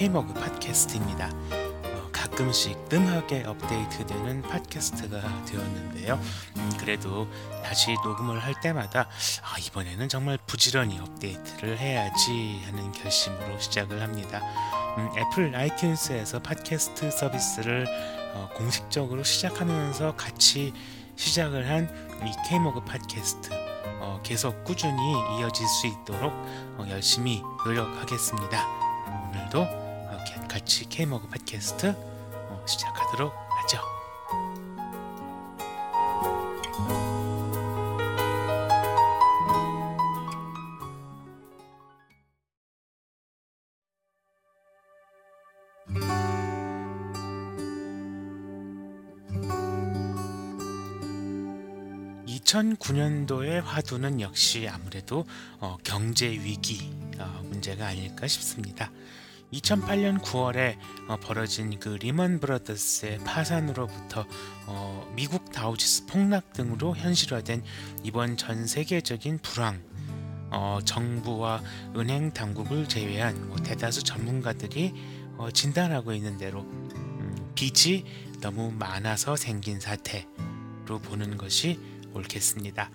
K머그 팟캐스트입니다. 어, 가끔씩 뜸하게 업데이트되는 팟캐스트가 되었는데요. 음, 그래도 다시 녹음을 할 때마다 아, 이번에는 정말 부지런히 업데이트를 해야지 하는 결심으로 시작을 합니다. 음, 애플 아이튠스에서 팟캐스트 서비스를 어, 공식적으로 시작하면서 같이 시작을 한이 K머그 팟캐스트 어, 계속 꾸준히 이어질 수 있도록 어, 열심히 노력하겠습니다. 오늘도 어, 같이 K머그 팟캐스트 어, 시작하도록 하죠. 2009년도의 화두는 역시 아무래도 어, 경제 위기 어, 문제가 아닐까 싶습니다. 2008년 9월에 어, 벌어진 그 리먼 브라더스의 파산으로부터 어, 미국 다우지수 폭락 등으로 현실화된 이번 전 세계적인 불황, 어, 정부와 은행 당국을 제외한 뭐 대다수 전문가들이 어, 진단하고 있는 대로 음, 빚이 너무 많아서 생긴 사태로 보는 것이 옳겠습니다.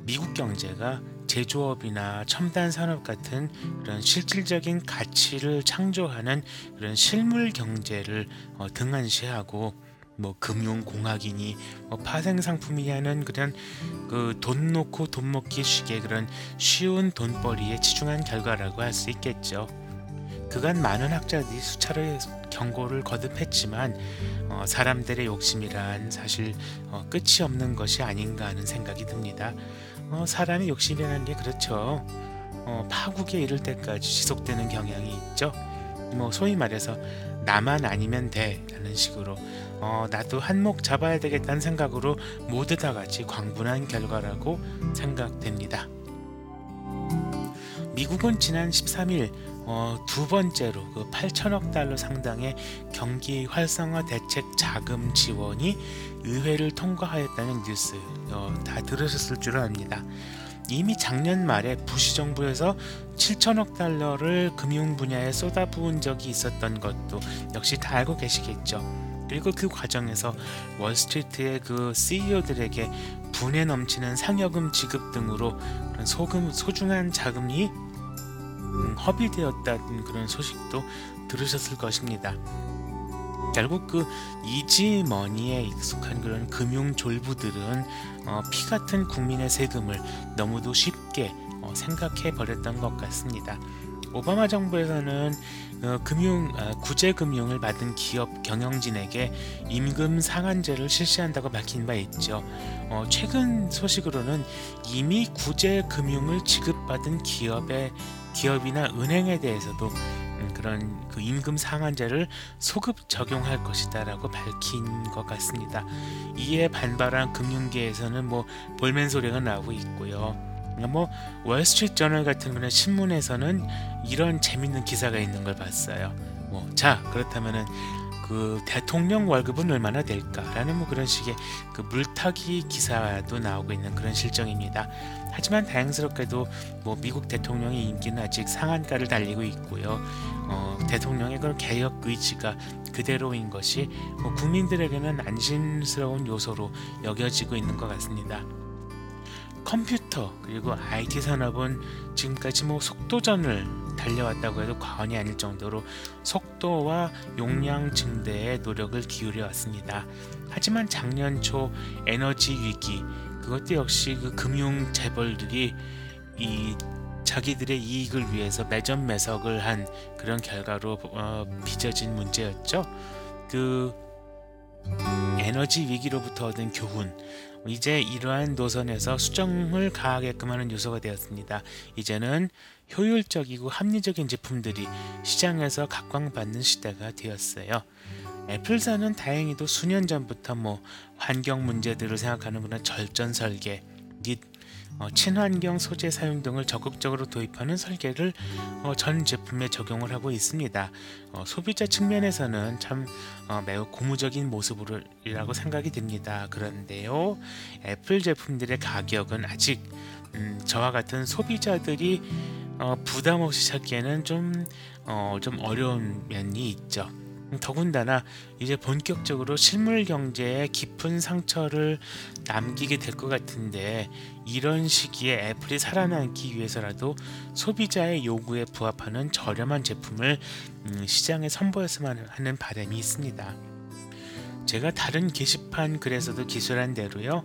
미국 경제가 제조업이나 첨단 산업 같은 그런 실질적인 가치를 창조하는 그런 실물 경제를 어, 등한시하고 뭐 금융공학이니 뭐 파생 상품이냐는 그런 그 돈 놓고 돈 먹기 식의 그런 쉬운 돈벌이에 치중한 결과라고 할 수 있겠죠. 그간 많은 학자들이 수차례 경고를 거듭했지만 어, 사람들의 욕심이란 사실 어, 끝이 없는 것이 아닌가 하는 생각이 듭니다. 어, 사람의 욕심이라는 게 그렇죠. 어, 파국에 이를 때까지 지속되는 경향이 있죠. 뭐 소위 말해서 나만 아니면 돼라는 식으로 어, 나도 한몫 잡아야 되겠다는 생각으로 모두 다 같이 광분한 결과라고 생각됩니다. 미국은 지난 13일 어, 두 번째로 그 8천억 달러 상당의 경기 활성화 대책 자금 지원이 의회를 통과하였다는 뉴스 어, 다 들으셨을 줄 압니다. 이미 작년 말에 부시 정부에서 7천억 달러를 금융 분야에 쏟아부은 적이 있었던 것도 역시 다 알고 계시겠죠. 그리고 그 과정에서 월스트리트의 그 CEO들에게 분에 넘치는 상여금 지급 등으로 소금 소중한 자금이 음, 허비되었다는 그런 소식도 들으셨을 것입니다. 결국 그 이지머니에 익숙한 그런 금융 졸부들은 어, 피 같은 국민의 세금을 너무도 쉽게 어, 생각해 버렸던 것 같습니다. 오바마 정부에서는 어, 금융 어, 구제 금융을 받은 기업 경영진에게 임금 상한제를 실시한다고 밝힌 바 있죠. 어, 최근 소식으로는 이미 구제 금융을 지급받은 기업의 기업이나 은행에 대해서도 음, 그런 그 임금 상한제를 소급 적용할 것이다라고 밝힌 것 같습니다. 이에 반발한 금융계에서는 뭐 볼멘 소리가 나오고 있고요. 뭐 월스트리트 저널 같은 그런 신문에서는 이런 재밌는 기사가 있는 걸 봤어요. 뭐 자 그렇다면은 그 대통령 월급은 얼마나 될까라는 뭐 그런 식의 그 물타기 기사도 나오고 있는 그런 실정입니다. 하지만 다행스럽게도 뭐 미국 대통령의 인기는 아직 상한가를 달리고 있고요. 어, 대통령의 그런 개혁 의지가 그대로인 것이 뭐 국민들에게는 안심스러운 요소로 여겨지고 있는 것 같습니다. 컴퓨터 그리고 IT 산업은 지금까지 뭐 속도전을 달려왔다고 해도 과언이 아닐 정도로 속도와 용량 증대에 노력을 기울여 왔습니다. 하지만 작년 초 에너지 위기 그것도 역시 그 금융 재벌들이 이 자기들의 이익을 위해서 매점 매석을 한 그런 결과로 어, 빚어진 문제였죠. 그 에너지 위기로부터 얻은 교훈 이제 이러한 노선에서 수정을 가하게끔 하는 요소가 되었습니다. 이제는 효율적이고 합리적인 제품들이 시장에서 각광받는 시대가 되었어요. 애플사는 다행히도 수년 전부터 뭐 환경 문제들을 생각하는 그런 절전 설계, 닛 어, 친환경 소재 사용 등을 적극적으로 도입하는 설계를 어, 전 제품에 적용을 하고 있습니다. 어, 소비자 측면에서는 참 어, 매우 고무적인 모습이라고 생각이 됩니다. 그런데요, 애플 제품들의 가격은 아직 음, 저와 같은 소비자들이 어, 부담 없이 찾기에는 좀 어, 좀 어려운 면이 있죠. 더군다나 이제 본격적으로 실물 경제에 깊은 상처를 남기게 될 것 같은데 이런 시기에 애플이 살아남기 위해서라도 소비자의 요구에 부합하는 저렴한 제품을 음, 시장에 선보였으면 하는 바람이 있습니다. 제가 다른 게시판 글에서도 기술한 대로요.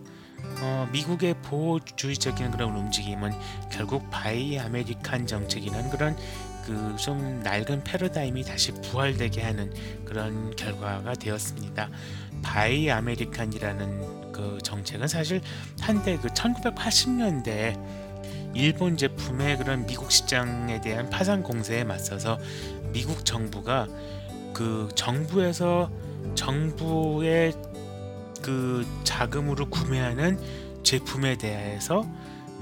어, 미국의 보호주의적인 그런 움직임은 결국 Buy American 정책이라는 그런 그 좀 낡은 패러다임이 다시 부활되게 하는 그런 결과가 되었습니다. Buy American이라는 그 정책은 사실 한때 그 1980년대 일본 제품의 그런 미국 시장에 대한 파산 공세에 맞서서 미국 정부가 그 정부에서 정부의 그 자금으로 구매하는 제품에 대해서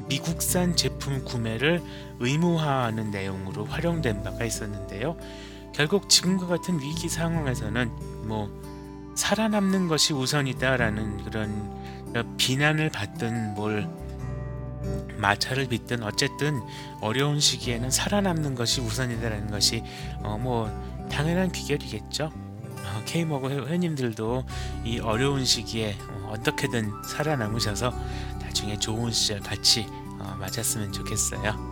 미국산 제품 구매를 의무화하는 내용으로 활용된 바가 있었는데요. 결국 지금과 같은 위기 상황에서는 뭐 살아남는 것이 우선이다라는 그런 비난을 받든 뭘 마찰을 빚든 어쨌든 어려운 시기에는 살아남는 것이 우선이다라는 것이 어 뭐 당연한 귀결이겠죠. 어, K모고 회원님들도 이 어려운 시기에 어떻게든 살아남으셔서 나중에 좋은 시절 같이 어, 맞았으면 좋겠어요.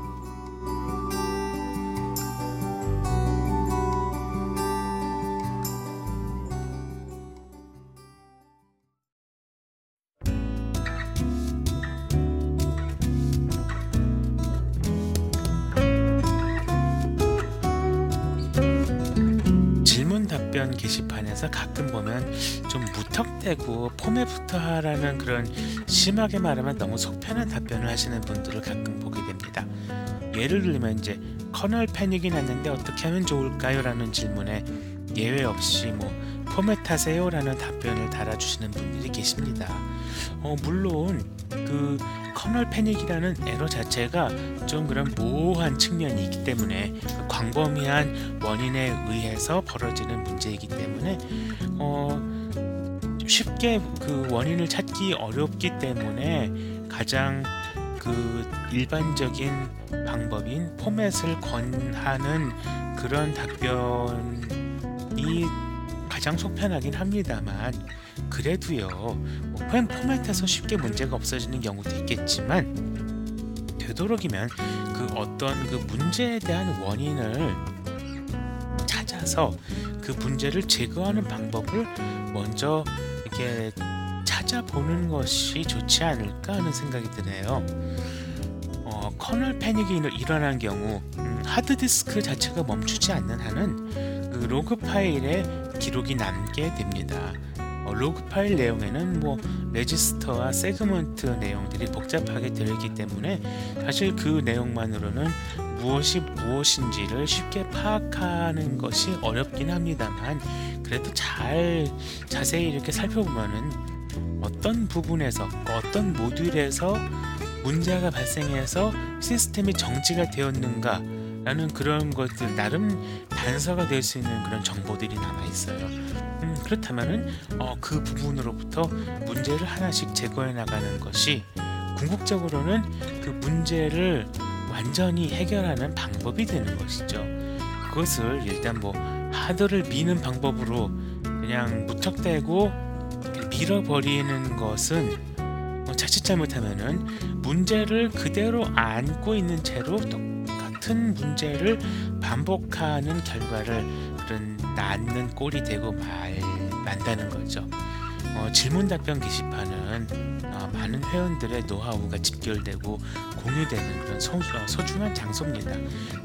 답변 게시판에서 가끔 보면 좀 무턱대고 포맷부터 하라는 그런 심하게 말하면 너무 속편한 답변을 하시는 분들을 가끔 보게 됩니다. 예를 들면 이제 kernel panic이 났는데 어떻게 하면 좋을까요? 라는 질문에 예외 없이 뭐 포맷하세요 라는 답변을 달아주시는 분들이 계십니다. 어, 물론 그 kernel panic이라는 에러 자체가 좀 그런 모호한 측면이 있기 때문에 그 광범위한 원인에 의해서 벌어지는 문제이기 때문에 어, 쉽게 그 원인을 찾기 어렵기 때문에 가장 그 일반적인 방법인 포맷을 권하는 그런 답변이 가장 속편하긴 합니다만 그래도요 뭐 포맷에서 쉽게 문제가 없어지는 경우도 있겠지만 되도록이면 그 어떤 그 문제에 대한 원인을 찾아서 그 문제를 제거하는 방법을 먼저 이렇게 찾아보는 것이 좋지 않을까 하는 생각이 드네요. 어, kernel panic이 일어난 경우 음, 하드디스크 자체가 멈추지 않는 한은 그 로그 파일에 기록이 남게 됩니다. 어, 로그 파일 내용에는 뭐 레지스터와 세그먼트 내용들이 복잡하게 들어있기 때문에 사실 그 내용만으로는 무엇이 무엇인지를 쉽게 파악하는 것이 어렵긴 합니다만 그래도 잘 자세히 이렇게 살펴보면은 어떤 부분에서 어떤 모듈에서 문제가 발생해서 시스템이 정지가 되었는가 라는 그런 것들 나름 단서가 될 수 있는 그런 정보들이 남아 있어요. 음, 그렇다면은 어, 그 부분으로부터 문제를 하나씩 제거해 나가는 것이 궁극적으로는 그 문제를 완전히 해결하는 방법이 되는 것이죠. 그것을 일단 뭐 하드를 미는 방법으로 그냥 무턱대고 밀어버리는 것은 뭐 자칫 잘못하면은 문제를 그대로 안고 있는 채로 똑 같은 문제를 반복하는 결과를 낳는 꼴이 되고 말 만다는 거죠. 어, 질문 답변 게시판은 어, 많은 회원들의 노하우가 집결되고 공유되는 그런 소, 어, 소중한 장소입니다.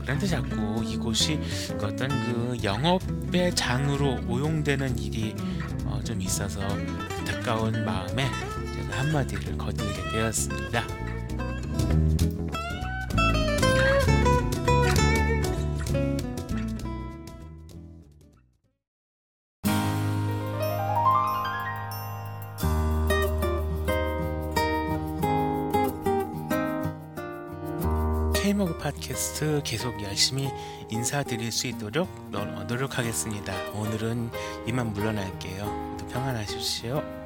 그런데 자꾸 이곳이 그 어떤 그 영업의 장으로 오용되는 일이 어, 좀 있어서 안타까운 마음에 제가 한마디를 거두게 되었습니다. K머그 팟캐스트 계속 열심히 인사드릴 수 있도록 노력하겠습니다. 오늘은 이만 물러날게요. 평안하십시오.